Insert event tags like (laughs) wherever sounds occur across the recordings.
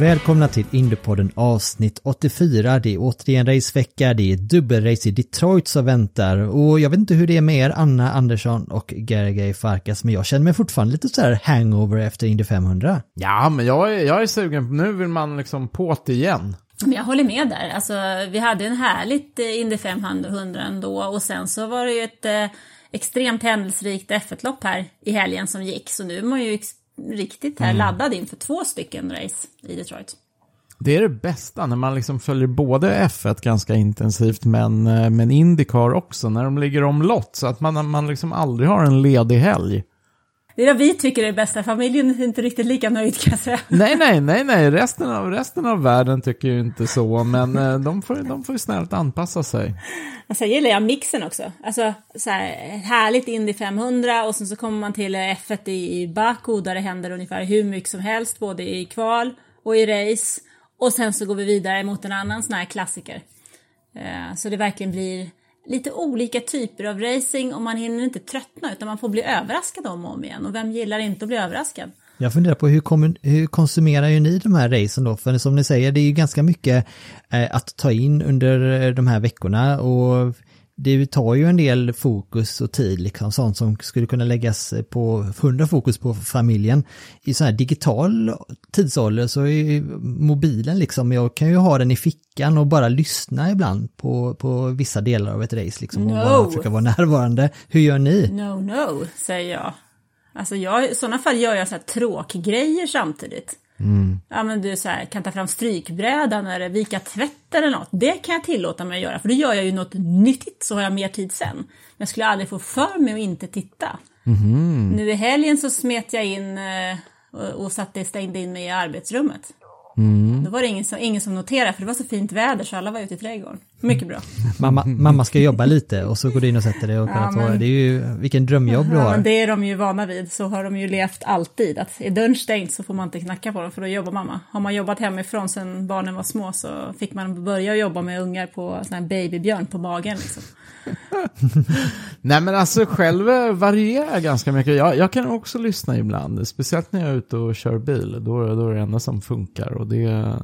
Välkomna till Indiepodden avsnitt 84. Det är återigen racevecka, det är dubbelrace i Detroit som väntar och jag vet inte hur det är med er Anna Andersson och Gergay Farkas men jag känner mig fortfarande lite så här hangover efter Indy 500. Ja, men jag är, jag är sugen. Nu vill man liksom på det igen. Men jag håller med där. Alltså, vi hade en härligt eh, Indy 500 ändå och sen så var det ju ett eh, extremt händelserikt F1-lopp här i helgen som gick. Så nu är man ju riktigt här laddad inför två stycken race i Detroit. Det är det bästa när man liksom följer både F1 ganska intensivt men, eh, men Indycar också när de ligger omlott så att man, man liksom aldrig har en ledig helg. Det är det vi tycker är det bästa. Familjen är inte riktigt lika nöjd kan jag säga. Nej, nej, nej, nej, resten av, resten av världen tycker ju inte så men eh, de får, de får ju snällt anpassa sig. Och sen gillar jag mixen också. Alltså så här, härligt Indy 500 och sen så kommer man till F1 i Baku där det händer ungefär hur mycket som helst både i kval och i race. Och sen så går vi vidare mot en annan sån här klassiker. Eh, Så det verkligen blir lite olika typer av racing och man hinner inte tröttna utan man får bli överraskad om och om igen. Och vem gillar inte att bli överraskad? Jag funderar på hur, hur konsumerar ju ni de här racen då? För som ni säger, det är ju ganska mycket eh, att ta in under eh, de här veckorna och det tar ju en del fokus och tid, liksom sånt som skulle kunna läggas på, 100 fokus på familjen. I sån här digital tidsålder så är mobilen liksom, jag kan ju ha den i fickan och bara lyssna ibland på, på vissa delar av ett race liksom och No. bara försöka vara närvarande. Hur gör ni? No, no, säger jag. Alltså jag, i sådana fall gör jag så här tråkgrejer samtidigt. Ja men du så här, kan ta fram strykbrädan eller vika tvätt eller något. Det kan jag tillåta mig att göra för då gör jag ju något nyttigt så har jag mer tid sen. Men jag skulle aldrig få för mig att inte titta. Nu i helgen så smet jag in eh, och, och satte, stängde in mig i arbetsrummet. Då var det ingen som, ingen som noterade för det var så fint väder så alla var ute i trädgården. Mycket bra. Mamma, mamma ska jobba lite och så går du in och sätter dig och kollar Ja, på, men- det är ju, vilken drömjobb du Ja, har. men det är de ju vana vid, så har de ju levt alltid. Att är dörren stängd så får man inte knacka på dem för då jobbar mamma. Har man jobbat hemifrån sedan barnen var små så fick man börja jobba med ungar på sån här babybjörn på magen. Liksom. (laughs) Nej men alltså själv eh, varierar jag ganska mycket. Jag, jag kan också lyssna ibland, speciellt när jag är ute och kör bil. Då, då är det enda som funkar och det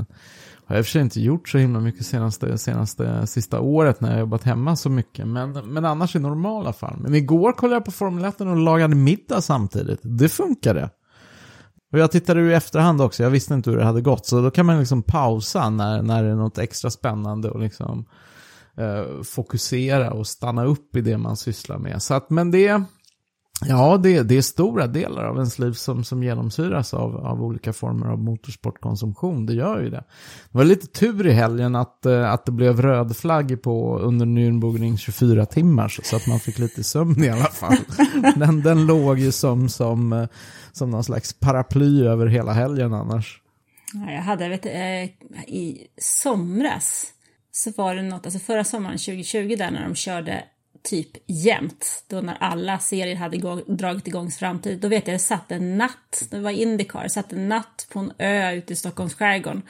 har jag i och för sig inte gjort så himla mycket senaste, senaste sista året när jag jobbat hemma så mycket. Men, men annars i normala fall. Men igår kollade jag på Formel 1 och lagade middag samtidigt. Det funkade. Och jag tittade ju i efterhand också, jag visste inte hur det hade gått. Så då kan man liksom pausa när, när det är något extra spännande och liksom eh, fokusera och stanna upp i det man sysslar med. Så att, men det, ja, det, det är stora delar av ens liv som, som genomsyras av, av olika former av motorsportkonsumtion. Det gör ju det. Det var lite tur i helgen att, eh, att det blev röd flagg på under Nürnbergring 24 timmar så att man fick lite sömn i alla fall. (laughs) den, den låg ju som, som, eh, som någon slags paraply över hela helgen annars. Ja, Jag hade, vet, eh, i somras så var det något, alltså förra sommaren 2020 där när de körde typ jämt, då när alla serier hade igång, dragit igång samtidigt, då vet jag, jag satt en natt, det var Indycar, satt en natt på en ö ute i Stockholms skärgård.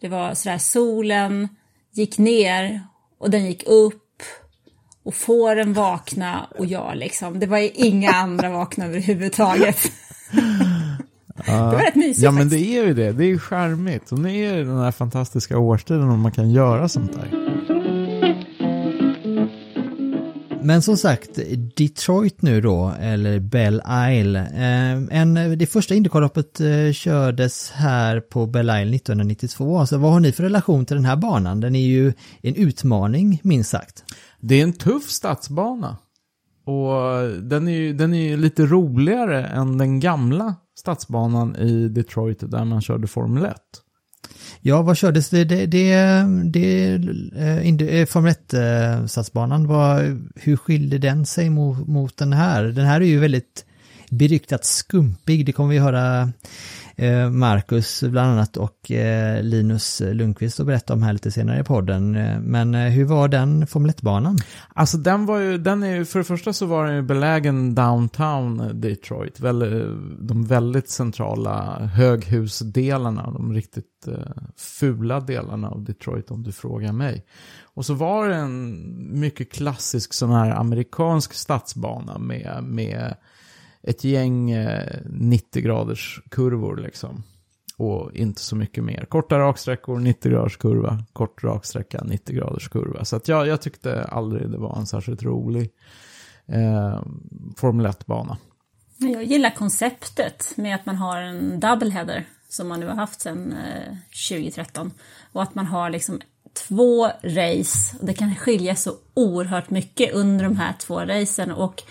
Det var sådär, solen gick ner och den gick upp Och fåren vakna och jag liksom. Det var inga andra vakna överhuvudtaget. (laughs) (laughs) det var rätt mysigt Ja men det är ju det, det är ju charmigt. Och det är ju den här fantastiska årstiden om man kan göra sånt där. Men som sagt, Detroit nu då, eller Belle Isle. Eh, en, det första Indycar-loppet eh, kördes här på Belle Isle 1992. Alltså, vad har ni för relation till den här banan? Den är ju en utmaning, minst sagt. Det är en tuff stadsbana. Och den är ju den är ju lite roligare än den gamla stadsbanan i Detroit där man körde Formel 1. Ja, vad kördes det? Det, det, det eh, eh Formel 1-stadsbanan, hur skilde den sig mot, mot den här? Den här är ju väldigt beryktat skumpig, det kommer vi höra Eh, Marcus bland annat och eh, Linus Lundqvist att berätta om här lite senare i podden. Eh, men hur var den Formel 1-banan? Alltså den var ju, den är ju, för det första så var den ju belägen downtown Detroit. Väl, de väldigt centrala höghusdelarna, de riktigt fula delarna av Detroit om du frågar mig. Och så var det en mycket klassisk sån här amerikansk stadsbana med, med ett gäng eh, 90 graders kurvor liksom. Och inte så mycket mer. Korta raksträckor, 90 graders kurva. Kort raksträcka, 90 graders kurva. Så att jag, jag tyckte aldrig det var en särskilt rolig eh, Formel 1-bana. Jag gillar konceptet med att man har en doubleheader som man nu har haft sedan eh, 2013. Och att man har liksom två race. Och det kan skilja så oerhört mycket under de här två racen. Och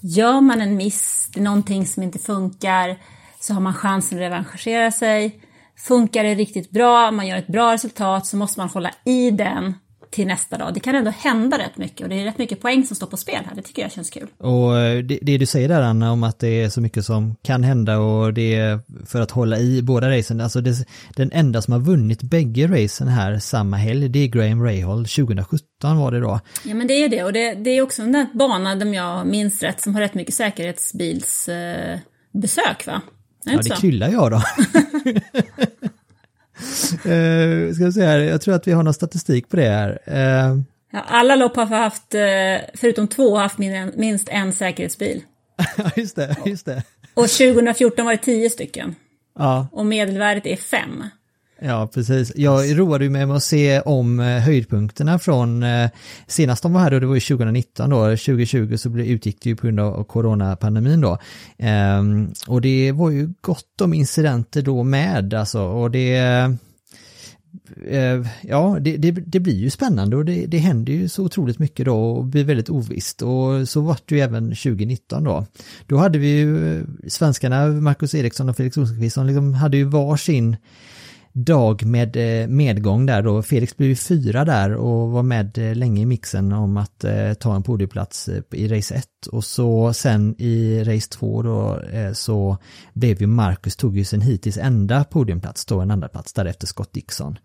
gör man en miss, det är någonting som inte funkar, så har man chansen att revanschera sig. Funkar det riktigt bra, man gör ett bra resultat, så måste man hålla i den till nästa dag. Det kan ändå hända rätt mycket och det är rätt mycket poäng som står på spel här. Det tycker jag känns kul. Och eh, det, det du säger där Anna om att det är så mycket som kan hända och det är för att hålla i båda racen. Alltså det, den enda som har vunnit bägge racen här samma helg det är Graham Rahal. 2017 var det då. Ja men det är det och det, det är också den där banan, om jag minns rätt, som har rätt mycket säkerhetsbilsbesök eh, va? Ja, det kryllar jag då. (laughs) uh, ska jag säga här, jag tror att vi har någon statistik på det här. Eh, Ja, alla lopp har haft, eh, förutom två, haft minst en säkerhetsbil. (laughs) Just det, just det. Och 2014 var det tio stycken. Ja, Och medelvärdet är fem. Ja, precis. Jag roade mig med att se om eh, höjdpunkterna från eh, senast de var här då, det var ju 2019 då, 2020 så blev- utgick det ju på grund av coronapandemin då. Ehm, och det var ju gott om incidenter då med alltså, och det eh, ja, det, det, det blir ju spännande och det, det händer ju så otroligt mycket då och blir väldigt ovisst och så var det ju även 2019 då. Då hade vi ju svenskarna, Marcus Eriksson och Felix Rosenqvist, som liksom hade ju varsin dag med eh, medgång där då. Felix blev ju fyra där och var med eh, länge i mixen om att eh, ta en podieplats i race 1 och så sen i race 2 då så blev ju Marcus tog ju sin hittills enda podiumplats då en andra plats därefter Scott Dixon.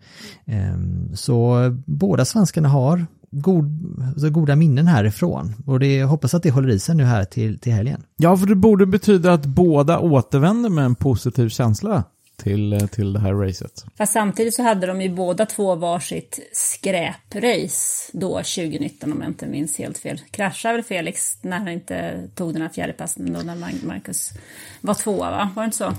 Ehm, så båda svenskarna har god, alltså goda minnen härifrån och det jag hoppas att det håller i sig nu här till, till helgen. Ja, för det borde betyda att båda återvänder med en positiv känsla till, eh, till det här racet. Fast samtidigt så hade de ju båda två varsitt skräprace då 2019 om jag inte minns helt fel. Kraschade väl Felix när han inte tog den här fjärdeplatsen då när Marcus var tvåa va? Var det inte så?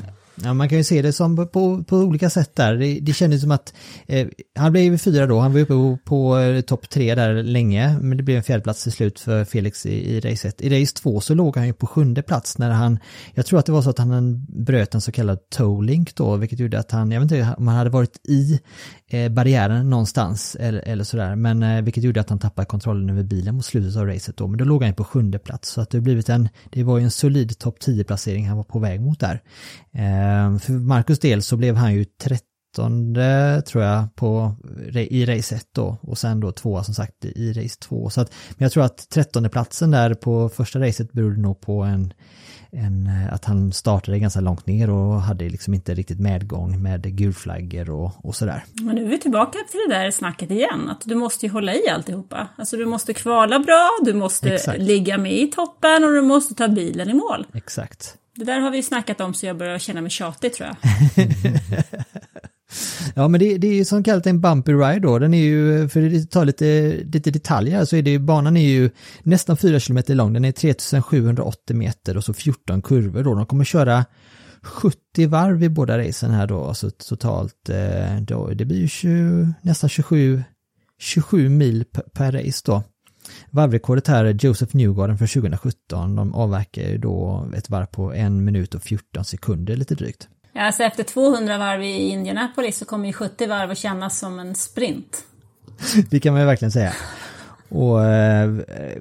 Ja, man kan ju se det som på, på olika sätt där. Det, det kändes som att eh, han blev fyra då, han var uppe på, på eh, topp tre där länge, men det blev en fjärdeplats till slut för Felix i, i race 1. I race 2 så låg han ju på sjunde plats när han, jag tror att det var så att han bröt en så kallad toe-link då, vilket gjorde att han, jag vet inte om han hade varit i eh, barriären någonstans eller, eller sådär, men eh, vilket gjorde att han tappade kontrollen över bilen mot slutet av racet då, men då låg han ju på sjunde plats, så att det blivit en, det var ju en solid topp 10 placering han var på väg mot där. Eh, för Marcus del så blev han ju 13 tror jag på, i race 1 då och sen då tvåa som sagt i race 2. Så att, men jag tror att 13 platsen där på första racet berodde nog på en, en, att han startade ganska långt ner och hade liksom inte riktigt medgång med gulflaggor och, och sådär. Men nu är vi tillbaka till det där snacket igen, att du måste ju hålla i alltihopa. Alltså du måste kvala bra, du måste Exakt. ligga med i toppen och du måste ta bilen i mål. Exakt. Det där har vi snackat om så jag börjar känna mig tjatig tror jag. (laughs) Ja men det, det är ju som kallat en bumpy ride då, den är ju, för att ta lite, lite detaljer, så är det ju, banan är ju nästan 4 km lång, den är 3780 meter och så 14 kurvor då, de kommer köra 70 varv i båda racen här då, alltså totalt, eh, då, det blir ju 20, nästan 27, 27 mil per, per race då. Varvrekordet här är Joseph Newgarden för 2017, de avverkar ju då ett varv på en minut och 14 sekunder lite drygt. Ja, alltså efter 200 varv i Indianapolis så kommer ju 70 varv att kännas som en sprint. (laughs) Det kan man ju verkligen säga. Och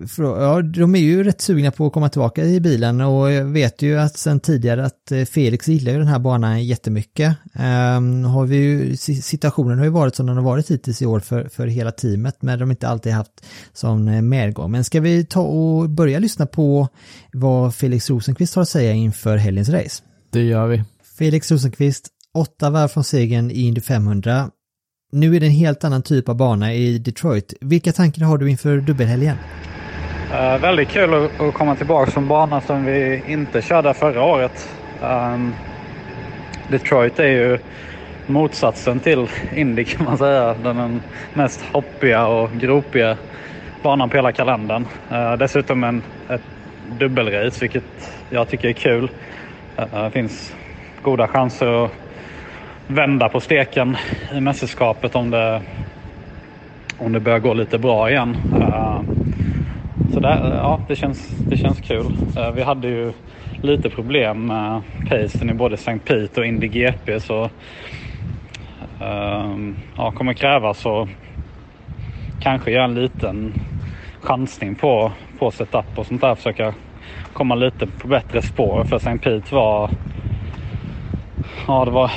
för, ja, de är ju rätt sugna på att komma tillbaka i bilen och jag vet ju att sen tidigare att eh, Felix gillar ju den här banan jättemycket. Um, har vi ju, situationen har ju varit som den har varit hittills i år för, för hela teamet men de har inte alltid haft sån eh, medgång. Men ska vi ta och börja lyssna på vad Felix Rosenqvist har att säga inför helgens race? Det gör vi. Felix Rosenqvist, åtta varv från segern i Indy 500. Nu är det en helt annan typ av bana i Detroit. Vilka tankar har du inför dubbelhelgen? Uh, väldigt kul att, att komma tillbaka som bana som vi inte körde förra året. Um, Detroit är ju motsatsen till Indy kan man säga. Den mest hoppiga och gropiga banan på hela kalendern. Uh, dessutom en, ett dubbelrace vilket jag tycker är kul. Uh, det finns goda chanser att vända på steken i mästerskapet om det, om det börjar gå lite bra igen. Eh, så där, ja, det känns, det känns kul. Eh, vi hade ju lite problem med pacen i både St. Pete och Indy GP så ehm, ja, kommer krävas att kanske göra en liten chansning på, på setup och sånt där. Försöka komma lite på bättre spår för St. Pete var ja, det var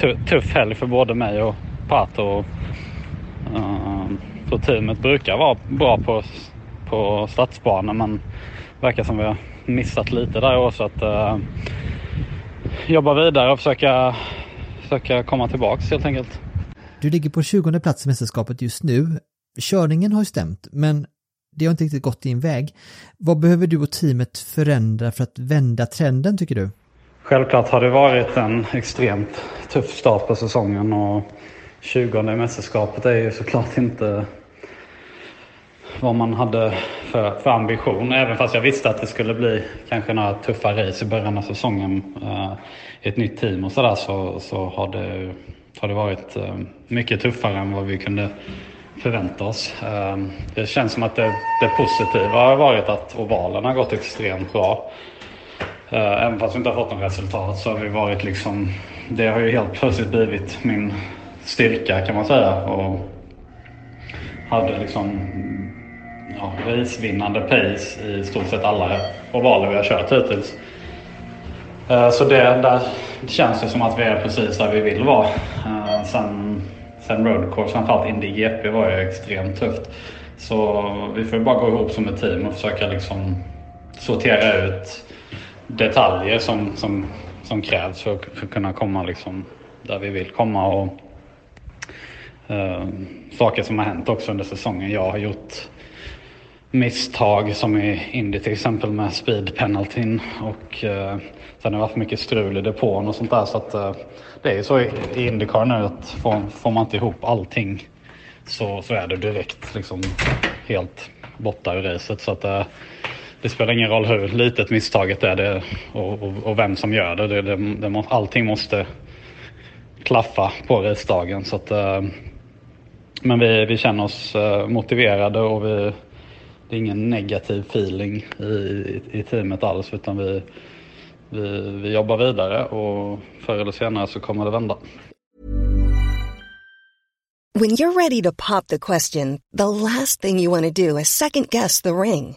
tuff helg för både mig och Pato. Uh, så teamet brukar vara bra på, på stadsbanan men verkar som vi har missat lite där också. Att uh, jobba vidare och försöka, försöka komma tillbaks helt enkelt. Du ligger på 20 plats i mästerskapet just nu. Körningen har ju stämt, men det har inte riktigt gått din väg. Vad behöver du och teamet förändra för att vända trenden tycker du? Självklart har det varit en extremt tuff start på säsongen och 20 mästerskapet är ju såklart inte vad man hade för, för ambition. Även fast jag visste att det skulle bli kanske några tuffa race i början av säsongen i ett nytt team och sådär så, så har, det, har det varit eh, mycket tuffare än vad vi kunde förvänta oss. Eh, det känns som att det, det positiva har varit att ovalen har gått extremt bra. Eh, även fast vi inte har fått något resultat så har vi varit liksom, det har ju helt plötsligt blivit min styrka kan man säga. Och hade liksom ja, racevinnande pace i stort sett alla ovaler vi har kört hittills. Eh, så det, där känns det som att vi är precis där vi vill vara. Eh, sen, sen roadcourse, framförallt Indy GP var ju extremt tufft. Så vi får bara gå ihop som ett team och försöka liksom sortera ut detaljer som, som, som krävs för, för att kunna komma liksom där vi vill komma. Och, uh, saker som har hänt också under säsongen. Jag har gjort misstag som i Indy till exempel med speed penaltyn och uh, sen har det varit mycket strul i depån och sånt där. Så att, uh, det är ju så i, i Indycar nu att får, får man inte ihop allting så, så är det direkt liksom helt borta ur racet. Så att, det spelar ingen roll hur litet misstaget är det och, och, och vem som gör det. det, det, det må, allting måste klaffa på racedagen. Så att, eh, men vi, vi känner oss eh, motiverade och vi, det är ingen negativ feeling i, i, i teamet alls utan vi, vi, vi jobbar vidare och förr eller senare så kommer det vända. When you're ready to pop the question, the last thing you want to do is second guess the ring.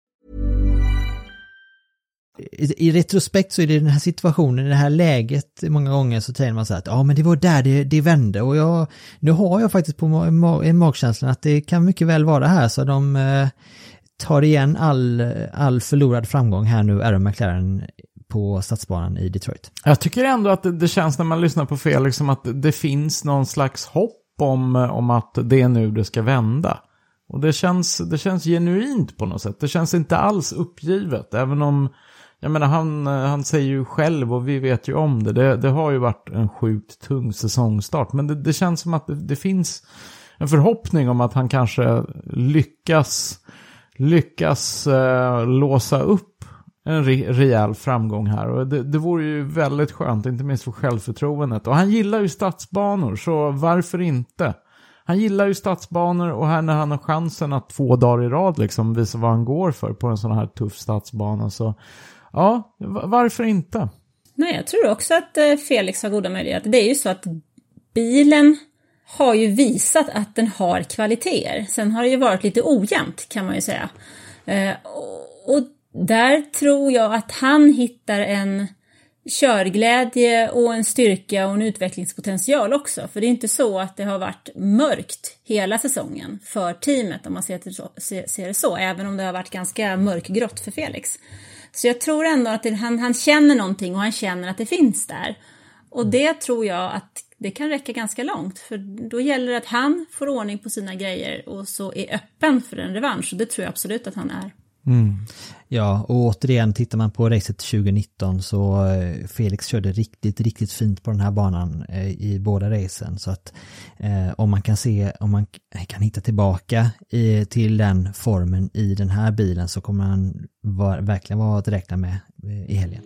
I, I retrospekt så är det den här situationen, i det här läget, många gånger så säger man så här att ja men det var där det, det vände och jag, nu har jag faktiskt på magkänslan att det kan mycket väl vara här så de eh, tar igen all, all förlorad framgång här nu, Aaron McLaren på stadsbanan i Detroit. Jag tycker ändå att det, det känns när man lyssnar på Felix som att det finns någon slags hopp om, om att det är nu det ska vända. Och det känns, det känns genuint på något sätt. Det känns inte alls uppgivet. Även om, jag menar han, eh, han säger ju själv och vi vet ju om det. Det, det har ju varit en sjukt tung säsongstart. Men det, det känns som att det, det finns en förhoppning om att han kanske lyckas, lyckas eh, låsa upp en re rejäl framgång här. Och det, det vore ju väldigt skönt, inte minst för självförtroendet. Och han gillar ju stadsbanor, så varför inte? Han gillar ju stadsbanor och här när han har chansen att två dagar i rad liksom visa vad han går för på en sån här tuff stadsbana. Så ja, varför inte? Nej, jag tror också att eh, Felix har goda möjligheter. Det är ju så att bilen har ju visat att den har kvaliteter. Sen har det ju varit lite ojämnt kan man ju säga. Eh, och, där tror jag att han hittar en körglädje och en styrka och en utvecklingspotential också. För det är inte så att det har varit mörkt hela säsongen för teamet om man ser det så, ser det så även om det har varit ganska mörkgrått för Felix. Så jag tror ändå att det, han, han känner någonting och han känner att det finns där. Och det tror jag att det kan räcka ganska långt, för då gäller det att han får ordning på sina grejer och så är öppen för en revansch. Och det tror jag absolut att han är. Mm. Ja, och återigen tittar man på racet 2019 så eh, Felix körde riktigt, riktigt fint på den här banan eh, i båda racen. Så att eh, om man kan se, om man kan hitta tillbaka i, till den formen i den här bilen så kommer han var, verkligen vara att räkna med i helgen.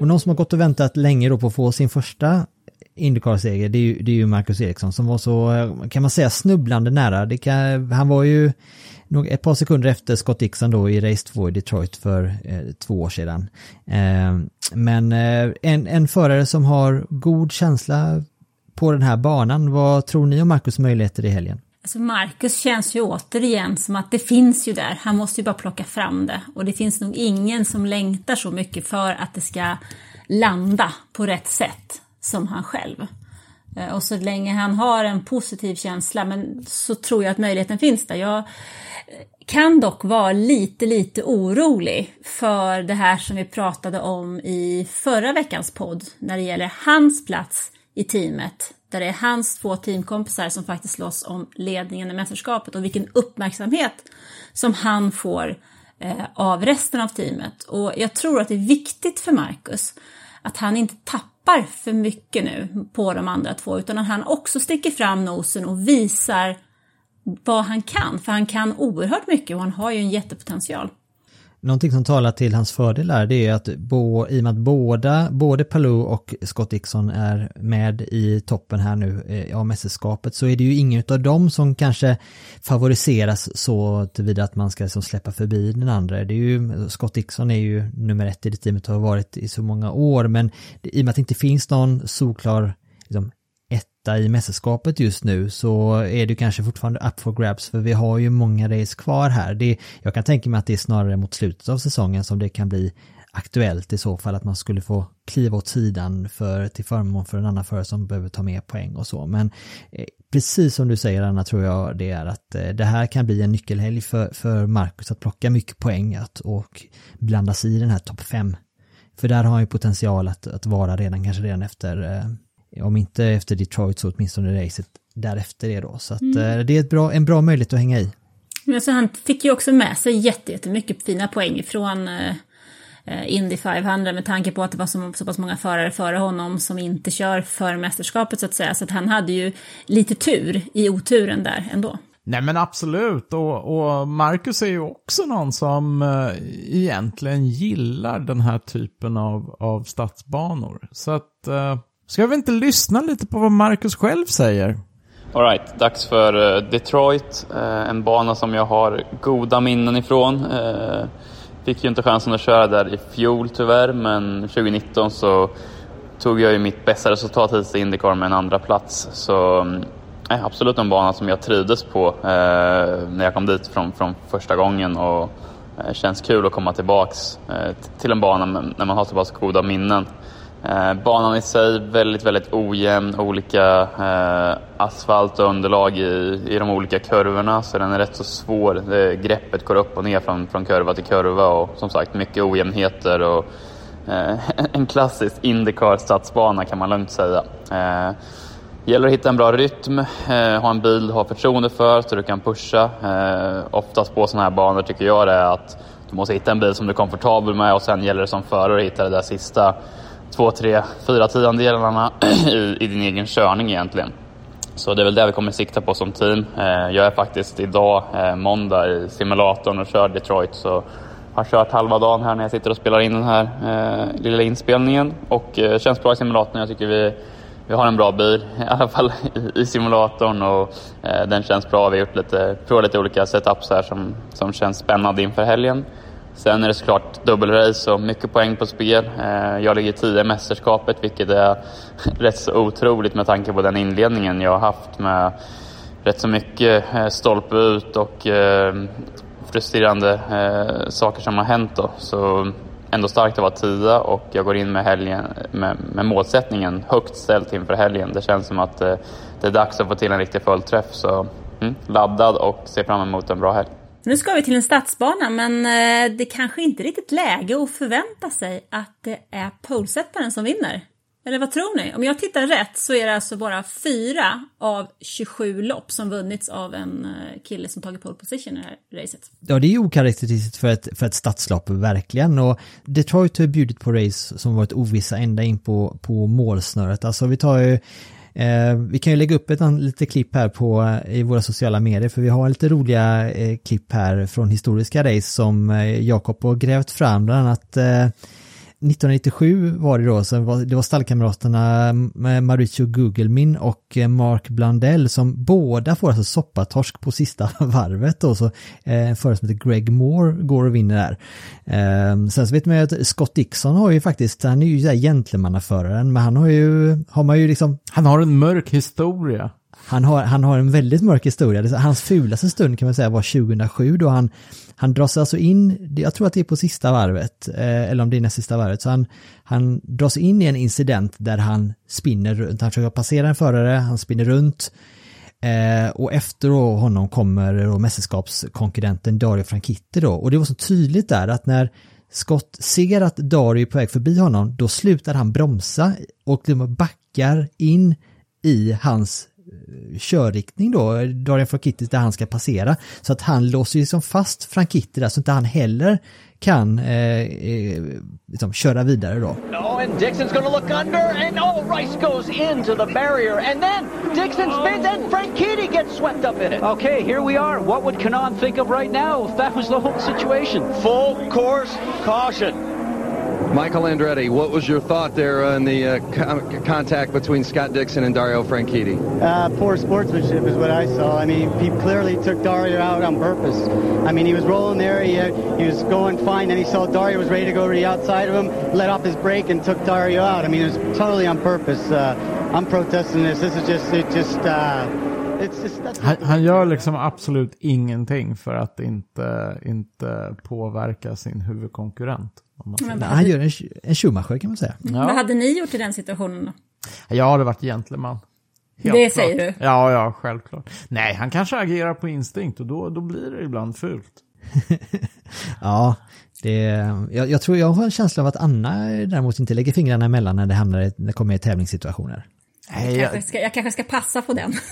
Och någon som har gått och väntat länge då på att få sin första Indycar-seger, det är, ju, det är ju Marcus Eriksson som var så, eh, kan man säga, snubblande nära. Det kan, han var ju nog ett par sekunder efter Scott Dixon då i Race 2 i Detroit för eh, två år sedan. Eh, men eh, en, en förare som har god känsla på den här banan, vad tror ni om Marcus möjligheter i helgen? Alltså Marcus känns ju återigen som att det finns ju där, han måste ju bara plocka fram det. Och det finns nog ingen som längtar så mycket för att det ska landa på rätt sätt som han själv. Eh, och så länge han har en positiv känsla, men så tror jag att möjligheten finns där. Jag kan dock vara lite, lite orolig för det här som vi pratade om i förra veckans podd när det gäller hans plats i teamet. Där det är hans två teamkompisar som faktiskt slåss om ledningen i mästerskapet och vilken uppmärksamhet som han får eh, av resten av teamet. Och jag tror att det är viktigt för Marcus att han inte tappar för mycket nu på de andra två utan att han också sticker fram nosen och visar vad han kan. För han kan oerhört mycket och han har ju en jättepotential. Någonting som talar till hans fördel är det är att bo, i och med att båda, både Palou och Scott Dixon är med i toppen här nu eh, av mästerskapet så är det ju ingen av dem som kanske favoriseras så tillvida att man ska liksom släppa förbi den andra. Det är ju, Scott Dixon är ju nummer ett i det teamet och har varit i så många år men i och med att det inte finns någon solklar liksom, etta i mästerskapet just nu så är det kanske fortfarande up for grabs för vi har ju många race kvar här. Det, jag kan tänka mig att det är snarare mot slutet av säsongen som det kan bli aktuellt i så fall att man skulle få kliva åt sidan för, till förmån för en annan förare som behöver ta mer poäng och så. Men eh, precis som du säger Anna tror jag det är att eh, det här kan bli en nyckelhelg för, för Marcus att plocka mycket poäng att, och blanda sig i den här topp 5. För där har han ju potential att, att vara redan, kanske redan efter eh, om inte efter Detroit så åtminstone racet därefter det då. Så att eh, det är ett bra, en bra möjlighet att hänga i. Men så han fick ju också med sig jätte- jättemycket fina poäng från eh, eh, Indy 500 med tanke på att det var så, så pass många förare före honom som inte kör för mästerskapet så att säga. Så att han hade ju lite tur i oturen där ändå. Nej men absolut, och, och Marcus är ju också någon som eh, egentligen gillar den här typen av, av stadsbanor. Så att, eh, ska vi inte lyssna lite på vad Marcus själv säger? Alright, dags för eh, Detroit. Eh, en bana som jag har goda minnen ifrån. Eh, fick ju inte chansen att köra där i fjol tyvärr, men 2019 så tog jag ju mitt bästa resultat hittills i Indycar med en andra plats. Så eh, absolut en bana som jag trivdes på när jag kom dit från, från första gången och känns kul att komma tillbaks till en bana när man har så pass goda minnen. Eh, banan i sig väldigt, väldigt ojämn, olika eh, asfalt och underlag i, i de olika kurvorna så den är rätt så svår. Det, greppet går upp och ner från, från kurva till kurva och som sagt mycket ojämnheter och eh, (laughs) en klassisk Indycar stadsbana kan man lugnt säga. Eh, gäller att hitta en bra rytm, eh, ha en bil du har förtroende för så du kan pusha. Eh, oftast på sådana här banor tycker jag det är att du måste hitta en bil som du är komfortabel med och sen gäller det som förare att hitta det där sista två, tre, fyra tiondelarna (clears throat) i, i din egen körning egentligen. Så det är väl det vi kommer sikta på som team. Eh, jag är faktiskt idag, eh, måndag, i simulatorn och kör Detroit. Så har kört halva dagen här när jag sitter och spelar in den här eh, lilla inspelningen. Och eh, känns bra i simulatorn. Jag tycker vi, vi har en bra bil, (laughs) i alla fall i, i simulatorn. Och eh, den känns bra. Vi har gjort lite, provat lite olika setups här som, som känns spännande inför helgen. Sen är det såklart dubbelrace och mycket poäng på spel. Eh, jag ligger tio i mästerskapet vilket är (laughs) rätt så otroligt med tanke på den inledningen jag har haft med rätt så mycket eh, stolpe ut och eh, frustrerande saker som har hänt. Då. Så ändå starkt att vara tia och jag går in med, helgen, med, med målsättningen högt ställt inför helgen. Det känns som att det är dags att få till en riktig fullträff. Så mm, laddad och ser fram emot en bra helg. Nu ska vi till en stadsbana, men eh, det kanske inte är riktigt läge att förvänta sig att det är polesättaren som vinner. Eller vad tror ni? Om jag tittar rätt så är det alltså bara fyra av 27 lopp som vunnits av en eh, kille som tagit pole position i det här racet. Ja, det är ju okaraktäristiskt för ett, för ett stadslopp, verkligen. Och Detroit har bjudit på race som varit ovissa ända in på, på målsnöret. Alltså vi tar ju Eh, vi kan ju lägga upp ett lite klipp här på, eh, i våra sociala medier för vi har lite roliga eh, klipp här från historiska race som eh, Jakob har grävt fram, bland annat eh, 1997 var det då, så det var stallkamraterna eh, Mauricio Gugelmin och eh, Mark Blandell som båda får alltså soppatorsk på sista (laughs) varvet då, så eh, en förare som heter Greg Moore går och vinner där. Ehm, sen så vet man ju att Scott Dixon har ju faktiskt, han är ju gentlemannaföraren, men han har ju, har man ju liksom... Han har en mörk historia. Han har, han har en väldigt mörk historia. Hans fulaste stund kan man säga var 2007 då han, han dras alltså in, jag tror att det är på sista varvet, eh, eller om det är näst sista varvet, så han, han dras in i en incident där han spinner runt, han försöker passera en förare, han spinner runt, eh, och efter då honom kommer då mästerskapskonkurrenten Dario Franchitti då, och det var så tydligt där att när Scott ser att Dario är på väg förbi honom, då slutar han bromsa och backar in i hans körriktning då, Darian Frankittis där han ska passera. Så att han låser ju som fast Frankitti där så inte han heller kan eh, eh, liksom köra vidare då. Oh, and Dixon's gonna look under and oh, Rice goes into the barrier and then Dixon spins and Franchitti gets swept up in it. Okay, here we are. What would Kanan think of right now if that was the whole situation? Full course caution. Michael Andretti, what was your thought there on the uh, co contact between Scott Dixon and Dario Franchitti? Uh, poor sportsmanship is what I saw. I mean, he clearly took Dario out on purpose. I mean, he was rolling there, he, uh, he was going fine, then he saw Dario was ready to go to the outside of him, let off his brake and took Dario out. I mean, it was totally on purpose. Uh, I'm protesting this. This is just, it just... Han, han, gör liksom absolut ingenting för att inte, inte påverka sin huvudkonkurrent. Men han gör en, en Schumacher kan man säga. Ja. Vad hade ni gjort i den situationen då? Jag hade varit gentleman. Helt det klart. säger du? Ja, ja, självklart. Nej, han kanske agerar på instinkt och då, då blir det ibland fult. (laughs) ja, det, jag, jag, tror jag har en känsla av att Anna däremot inte lägger fingrarna emellan när det hamnar när det kommer i tävlingssituationer. Jag, jag, kanske ska, jag kanske ska passa på den. (laughs)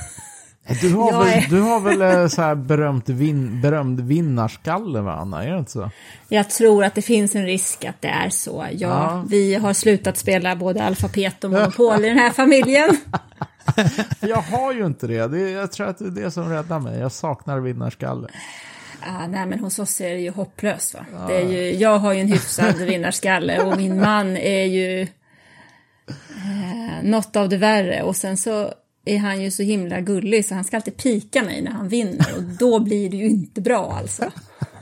Du har, väl, är... du har väl eh, så här berömt vin, berömd vinnarskalle va Anna, är det inte så? Jag tror att det finns en risk att det är så. Ja, ja. Vi har slutat spela både alfabet och monopol i den här familjen. (laughs) Jag har ju inte det. det jag tror att det är det som räddar mig. Jag saknar vinnarskalle. Ah, nej men hos oss är det ju hopplöst va. Det är ju, jag har ju en hyfsad vinnarskalle och min man är ju eh, något av det värre. Och sen så är han ju så himla gullig så han ska alltid pika mig när han vinner och då blir det ju inte bra alltså.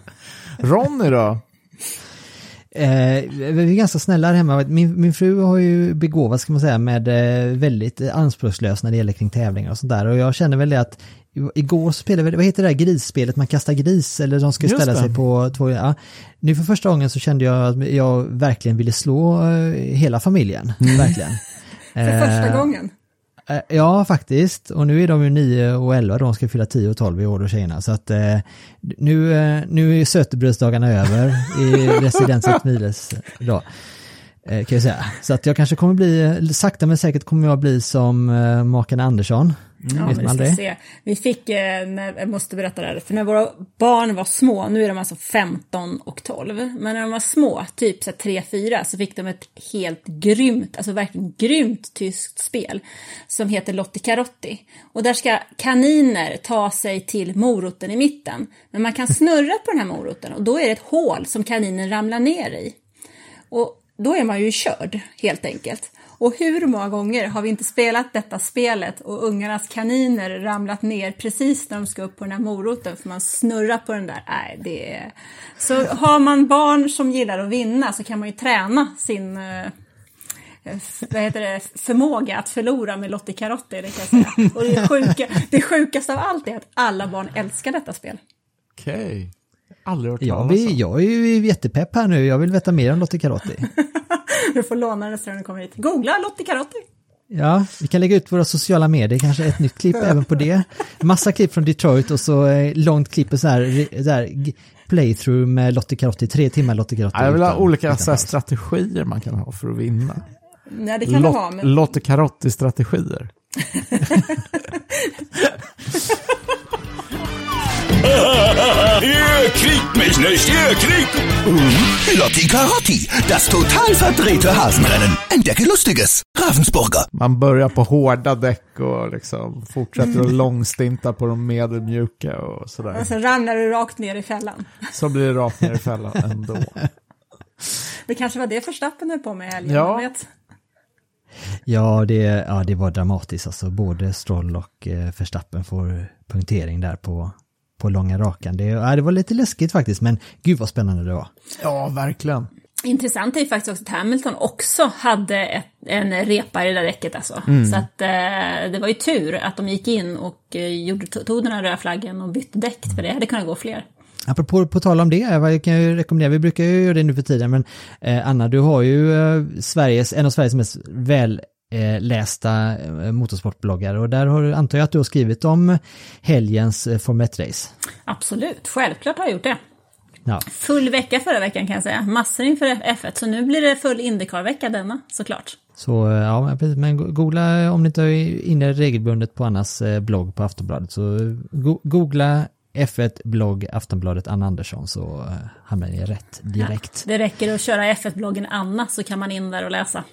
(laughs) Ronny då? Eh, vi är ganska snälla här hemma. Min, min fru har ju begåvats ska man säga med eh, väldigt anspråkslös när det gäller kring tävlingar och sånt där. Och jag känner väl det att igår spelade vi, vad heter det där grisspelet, man kastar gris eller de ska Just ställa det. sig på två, ja. Nu för första gången så kände jag att jag verkligen ville slå eh, hela familjen, verkligen. (laughs) För första Eh, gången. Eh, Ja, faktiskt. Och nu är de ju 9 och 11, de ska fylla 10 och 12 i år och tjejerna. Så att eh, nu, eh, nu är sötebrödsdagarna över i (laughs) residenset Miles dag. Eh, kan jag säga. Så att jag kanske kommer bli, sakta men säkert kommer jag bli som eh, maken Andersson. Ja, Vet men man vi se. Vi fick, eh, när, jag måste berätta det här, för när våra barn var små, nu är de alltså 15 och 12, men när de var små, typ 3-4, så fick de ett helt grymt, alltså verkligen grymt tyskt spel som heter Lotti Carotti. Och där ska kaniner ta sig till moroten i mitten, men man kan snurra på den här moroten och då är det ett hål som kaninen ramlar ner i. Och då är man ju körd, helt enkelt. Och hur många gånger har vi inte spelat detta spelet och ungarnas kaniner ramlat ner precis när de ska upp på den här moroten för man snurrar på den där. Nej, det är... Så har man barn som gillar att vinna så kan man ju träna sin eh, eh, vad heter det, förmåga att förlora med Lotti Carotti, det kan jag säga. Och det, sjuka, det sjukaste av allt är att alla barn älskar detta spel. Okej. Aldrig hört Ja, talas vi, om. jag är ju jättepepp här nu, jag vill veta mer om Lotti Carotti. (laughs) Du får låna den nästa gång du kommer hit. Googla Lotti Carotti. Ja, vi kan lägga ut våra sociala medier, kanske ett nytt klipp (laughs) även på det. Massa klipp från Detroit och så eh, långt klipp och så här, så här playthrough med Lotti Carotti, tre timmar Lotti Carotti. Ja, jag vill ha utan- olika utan så här, strategier man kan ha för att vinna. Nej, det kan du ha. Men... Lotte Carotti-strategier. (laughs) (laughs) Ihr kriegt mich nicht, ihr kriegt... Lotti Carotti, das total verdrehte Hasenrennen. Entdecke Lustiges. Ravensburger. Man börjar på hårda däck och liksom fortsätter att långstinta på de medelmjuka och sådär. Och sen ramlar du rakt ner i fällan. Så blir det rakt ner i fällan ändå. (laughs) Det kanske var det Verstappen höll på med i helgen, Ja. vet. Ja det, ja, det var dramatiskt alltså. Både Stroll och eh, Verstappen får punktering där på, på långa rakan. Det, ja, det var lite läskigt faktiskt, men gud vad spännande det var. Ja, verkligen. Intressant är ju faktiskt också att Hamilton också hade ett, en repa i det där däcket alltså. Mm. Så att eh, det var ju tur att de gick in och eh, gjorde, tog den här röda flaggen och bytte däck, för det hade kunnat gå fler. Apropå på tal om det, jag kan ju rekommendera, vi brukar ju göra det nu för tiden, men eh, Anna, du har ju eh, Sveriges, en av Sveriges mest väl eh, lästa eh, motorsportbloggar och där har, du- antar jag att du har skrivit om helgens eh, Formel 1-race. Absolut, självklart har jag gjort det. Ja. Full vecka förra veckan kan jag säga, massor inför F1, så nu blir det full Indycar-vecka denna, såklart. Så eh, ja, men precis, men go- googla om ni inte är inne regelbundet på Annas eh, blogg på Aftonbladet så eh, go googla F1 blogg Aftonbladet Anna Andersson så eh, hamnar ni rätt direkt. Det räcker att köra F1-bloggen Anna så kan man in där och läsa.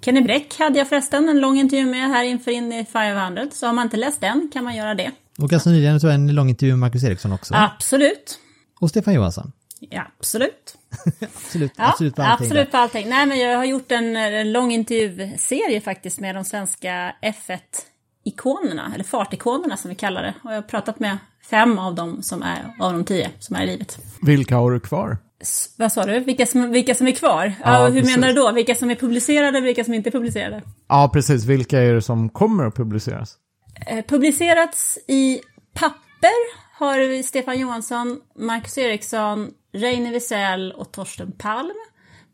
Kenny Bräck hade jag förresten en lång intervju med här inför Indy 500, så har man inte läst den kan man göra det. Och ganska nyligen tog jag en lång intervju med Marcus Eriksson också. Absolut. Och Stefan Johansson. Ja, absolut. (laughs) Absolut, Ja, absolut på allting. absolut på allting. Nej, men jag har gjort en, en lång intervjuserie faktiskt med de svenska F1-ikonerna, eller fartikonerna som vi kallar det. Och jag har pratat med fem av dem som är, av de tio som är i livet. Vilka har du kvar? S- Vad sa du? Vilka som, vilka som är kvar? Ja, Ja, hur precis. menar du då? Vilka som är publicerade och vilka som inte är publicerade? Ja, precis. Vilka är det som kommer att publiceras? Eh, publicerats i papper har vi Stefan Johansson, Marcus Eriksson, Reine Wiesel och Torsten Palm.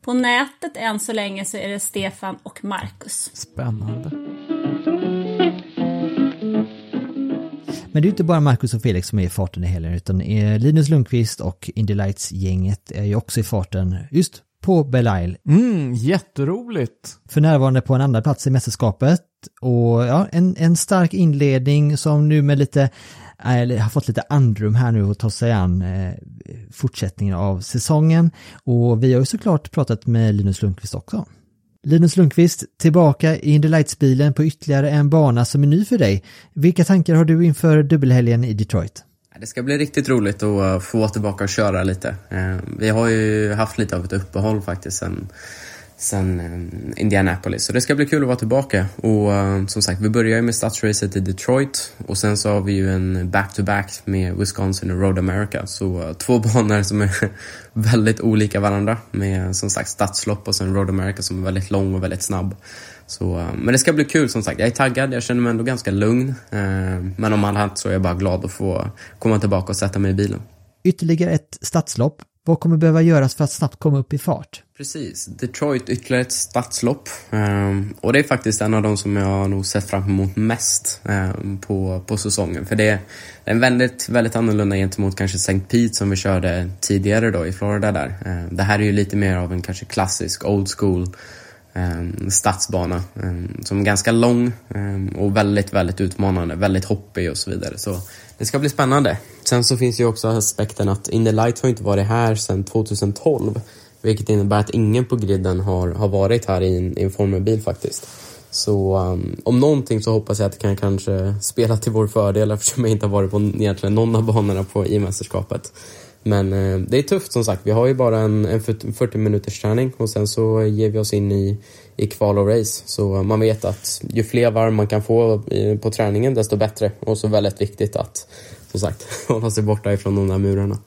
På nätet än så länge så är det Stefan och Marcus. Spännande. Men det är inte bara Marcus och Felix som är i farten i helgen utan eh, Linus Lundqvist och Indy Lights-gänget är ju också i farten just på Belle Isle. Mm, jätteroligt. För närvarande på en andra plats i mästerskapet och ja, en, en stark inledning som nu med lite eller har fått lite andrum här nu att ta sig an eh, fortsättningen av säsongen. Och vi har ju såklart pratat med Linus Lundqvist också. Linus Lundqvist, tillbaka i Indy Lights-bilen på ytterligare en bana som är ny för dig. Vilka tankar har du inför dubbelhelgen i Detroit? Det ska bli riktigt roligt att eh, få vara tillbaka och köra lite. Eh, vi har ju haft lite av ett uppehåll faktiskt sen, sen eh, Indianapolis. Så det ska bli kul att vara tillbaka. Och eh, som sagt, vi börjar ju med stadsracet i Detroit och sen så har vi ju en back-to-back med Wisconsin och Road America. Så eh, (laughs) två banor som är (laughs) väldigt olika varandra med som sagt stadslopp och sen Road America som är väldigt lång och väldigt snabb. Så, men det ska bli kul som sagt. Jag är taggad, jag känner mig ändå ganska lugn. Men om annat så är jag bara glad att få komma tillbaka och sätta mig i bilen. Ytterligare ett stadslopp. Vad kommer behöva göras för att snabbt komma upp i fart? Precis, Detroit ytterligare ett stadslopp. Um, och det är faktiskt en av de som jag har nog sett fram emot mest um, på, på säsongen. För det är en väldigt, väldigt annorlunda gentemot kanske St. Pete som vi körde tidigare då i Florida där. Um, det här är ju lite mer av en kanske klassisk old school um, stadsbana som är ganska lång och väldigt, väldigt utmanande, väldigt hoppig och så vidare. Så det ska bli spännande. Sen så finns ju också aspekten att In the Light har inte varit här sedan 2012 vilket innebär att ingen på griden har, har varit här i en, i en formelbil faktiskt. Så um, om någonting så hoppas jag att det kan kanske spela till vår fördel eftersom jag inte har varit på egentligen någon av banorna på i mästerskapet. Men eh, det är tufft som sagt. Vi har ju bara en, en 40 minuters träning och sen så ger vi oss in i, i kval och race. Så man vet att ju fler varv man kan få eh, på träningen desto bättre. Och så väldigt viktigt att som sagt (laughs) hålla sig borta ifrån de där murarna.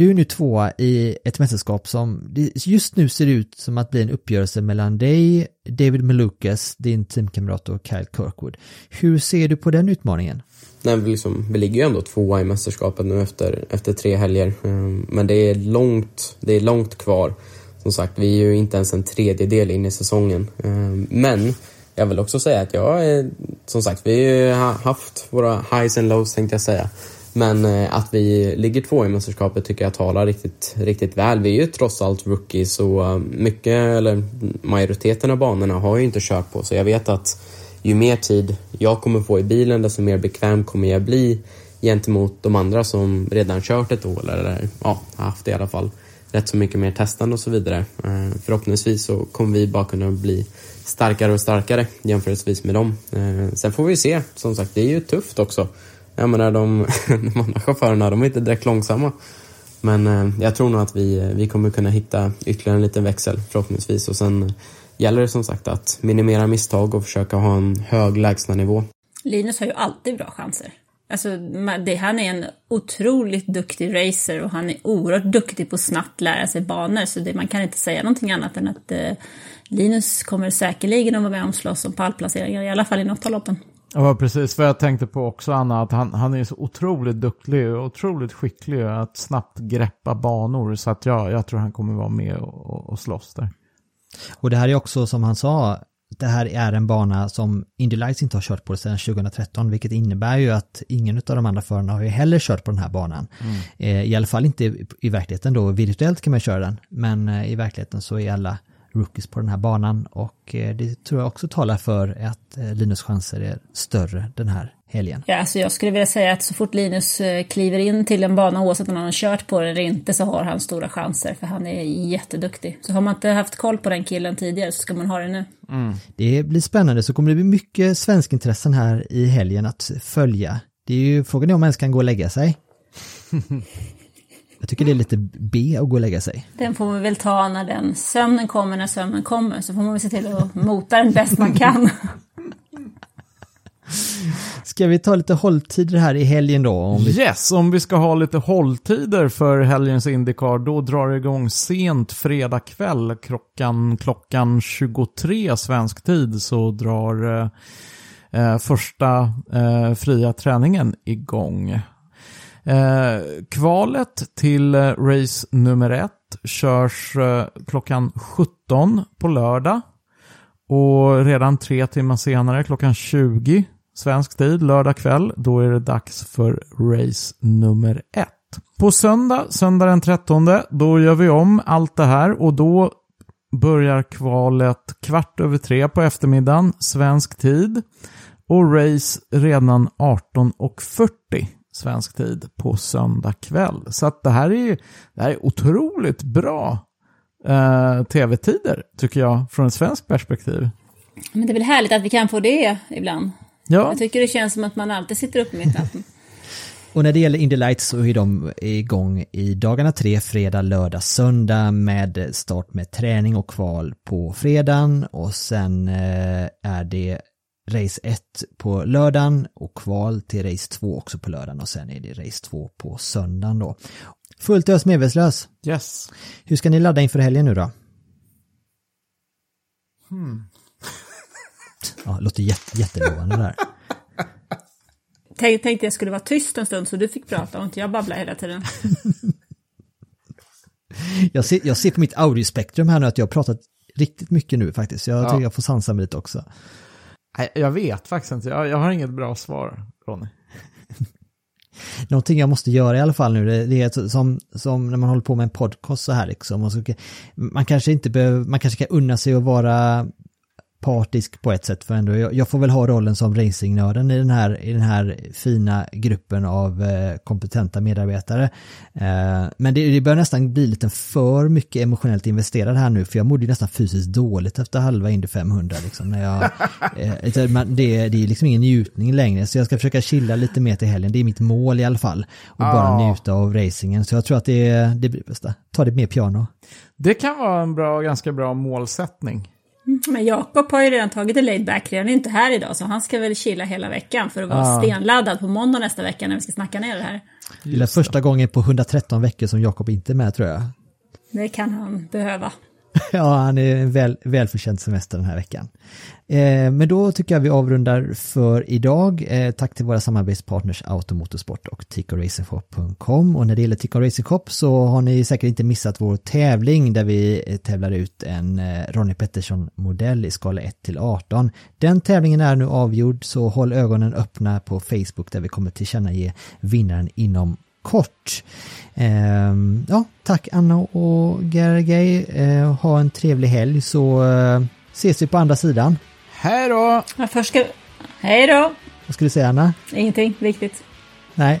Du är nu tvåa i ett mästerskap som just nu ser ut som att bli en uppgörelse mellan dig, David Malukas, din teamkamrat och Kyle Kirkwood. Hur ser du på den utmaningen? Nej, vi, liksom, vi ligger ju ändå tvåa i mästerskapet nu efter, efter tre helger. Ehm, men det är, långt, det är långt kvar. Som sagt, vi är ju inte ens en tredjedel in i säsongen. Ehm, men jag vill också säga att jag är, som sagt, vi har haft våra highs and lows tänkte jag säga. Men eh, att vi ligger två i mästerskapet tycker jag talar riktigt, riktigt väl. Vi är ju trots allt rookies och eh, mycket, eller majoriteten av banorna har jag ju inte kört på. Så jag vet att ju mer tid jag kommer få i bilen desto mer bekväm kommer jag bli gentemot de andra som redan kört ett år eller ja, haft i alla fall rätt så mycket mer testande och så vidare. Eh, förhoppningsvis så kommer vi bara kunna bli starkare och starkare jämförelsevis med dem. Eh, sen får vi se, som sagt det är ju tufft också. Jag menar de, (laughs) de andra chaufförerna de är inte direkt långsamma. Men eh, jag tror nog att vi, eh, vi kommer kunna hitta ytterligare en liten växel förhoppningsvis och sen gäller det som sagt att minimera misstag och försöka ha en hög lägstanivå. Linus har ju alltid bra chanser. Alltså, det, han är en otroligt duktig racer och han är oerhört duktig på att snabbt lära sig banor. Så det, man kan inte säga någonting annat än att eh, Linus kommer säkerligen att vara med och slåss om pallplaceringar, i alla fall i något av loppen. Ja, precis vad jag tänkte på också Anna, att han, han är så otroligt duktig och otroligt skicklig att snabbt greppa banor. Så att jag, jag tror han kommer vara med och, och, slåss där. Och det här är också som han sa, det här är en bana som Indy Lights inte har kört på sedan 2013, vilket innebär ju att ingen av de andra förarna har ju heller kört på den här banan. Eh, I alla fall inte i, i verkligheten då, virtuellt kan man köra den, men eh, i verkligheten så är alla rookies på den här banan och eh, det tror jag också talar för att eh, Linus chanser är större den här helgen. Ja, alltså jag skulle vilja säga att så fort Linus eh, kliver in till en bana, oavsett om han har kört på den eller inte, så har han stora chanser, för han är jätteduktig. Så har man inte haft koll på den killen tidigare så ska man ha det nu. Det blir spännande så kommer det bli mycket svenskintressen här i helgen att följa. Det är ju frågan är om man ens kan gå och lägga sig. (laughs) Jag tycker det är lite B att gå och lägga sig. Den får vi väl ta när den sömnen kommer, när sömnen kommer. Så får man väl se till att mota den bäst man kan. (laughs) Ska vi ta lite hålltider här i helgen då? Om vi... Yes, om vi ska ha lite hålltider för helgens Indycar, då drar det igång sent fredag kväll. Klockan, klockan 23 svensk tid så drar eh, eh, första eh, fria träningen igång. Eh, kvalet till eh, race nummer ett körs eh, klockan 17 på lördag. Och redan tre timmar senare, klockan 20 svensk tid, lördag kväll, då är det dags för race nummer ett. På söndag, söndag den 13, då gör vi om allt det här och då börjar kvalet kvart över tre på eftermiddagen, svensk tid. Och race redan 18.40 svensk tid på söndag kväll. Så att det här är, det här är otroligt bra eh, tv-tider, tycker jag, från ett svenskt perspektiv. Men det är väl härligt att vi kan få det ibland. Ja. Jag tycker det känns som att man alltid sitter uppe mitt i natten. (laughs) Och när det gäller Indy Lights så är de igång i dagarna tre, fredag, lördag, söndag med start med träning och kval på fredagen och sen eh, är det race 1 på lördagen och kval till race 2 också på lördagen och sen är det race 2 på söndagen då. Fullt ös medvetslös. Yes. Hur ska ni ladda inför helgen nu då? Hmm. (laughs) Ja, det låter jätte, jättelovande där. Tänk, tänkte jag skulle vara tyst en stund så du fick prata och inte jag babbla hela tiden. (laughs) Jag ser, jag ser på mitt audiospektrum här nu att jag har pratat riktigt mycket nu faktiskt. Jag Ja. tycker jag får sansa mig lite också. Nej, jag vet faktiskt inte. Jag, jag har inget bra svar, Ronny. (laughs) Någonting jag måste göra i alla fall nu, det, det är som, som när man håller på med en podcast så här liksom. Och så, man kanske inte behöver, man kanske kan unna sig att vara partisk på ett sätt för ändå, jag, jag får väl ha rollen som racingnörden i den här, i den här fina gruppen av eh, kompetenta medarbetare. Eh, men det, det börjar nästan bli lite för mycket emotionellt investerad här nu, för jag mådde ju nästan fysiskt dåligt efter halva Indy 500 liksom, när jag, (laughs) eh, det, det, är liksom ingen njutning längre, så jag ska försöka chilla lite mer till helgen, det är mitt mål i alla fall, och bara Ja. njuta av racingen, så jag tror att det, det blir bästa. Ta det mer piano. Det kan vara en bra, ganska bra målsättning. Men Jakob har ju redan tagit det laid back, han är inte här idag så han ska väl chilla hela veckan för att vara Ja. stenladdad på måndag nästa vecka när vi ska snacka ner det här. Det är första gången på 113 veckor som Jakob inte är med tror jag. Det kan han behöva. (laughs) Ja, han är en väl, välförtjänt semester den här veckan. Eh, men då tycker jag vi avrundar för idag. Eh, tack till våra samarbetspartners Automotorsport och TicoRacingShop.com. Och när det gäller Tico Racing Shop så har ni säkert inte missat vår tävling där vi eh, tävlar ut en eh, Ronnie Pettersson-modell i skala 1 till 18. Den tävlingen är nu avgjord så håll ögonen öppna på Facebook där vi kommer tillkännage vinnaren inom kort. Ehm, ja, tack Anna och Gergej. Eh, ha en trevlig helg så eh, ses vi på andra sidan. Hej då! Ja, först ska... Hej då! Vad skulle du säga Anna? Ingenting viktigt. Nej.